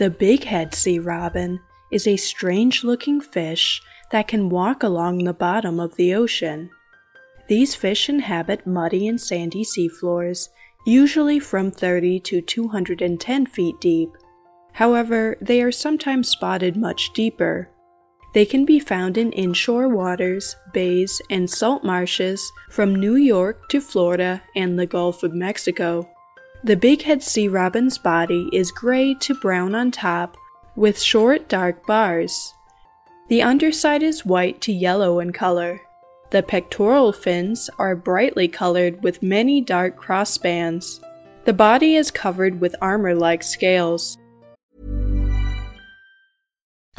The big head sea robin is a strange looking fish that can walk along the bottom of the ocean. These fish inhabit muddy and sandy seafloors, usually from 30 to 210 feet deep. However, they are sometimes spotted much deeper. They can be found in inshore waters, bays, and salt marshes from New York to Florida and the Gulf of Mexico. The bighead sea robin's body is gray to brown on top with short dark bars. The underside is white to yellow in color. The pectoral fins are brightly colored with many dark crossbands. The body is covered with armor like scales.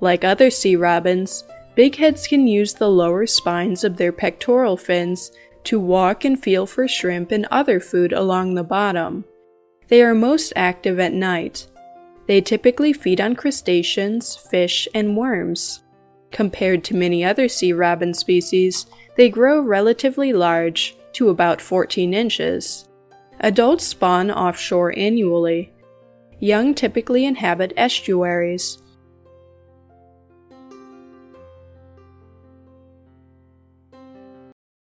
Like other sea robins, bigheads can use the lower spines of their pectoral fins to walk and feel for shrimp and other food along the bottom. They are most active at night. They typically feed on crustaceans, fish, and worms. Compared to many other sea robin species, they grow relatively large, to about 14 inches. Adults spawn offshore annually. Young typically inhabit estuaries.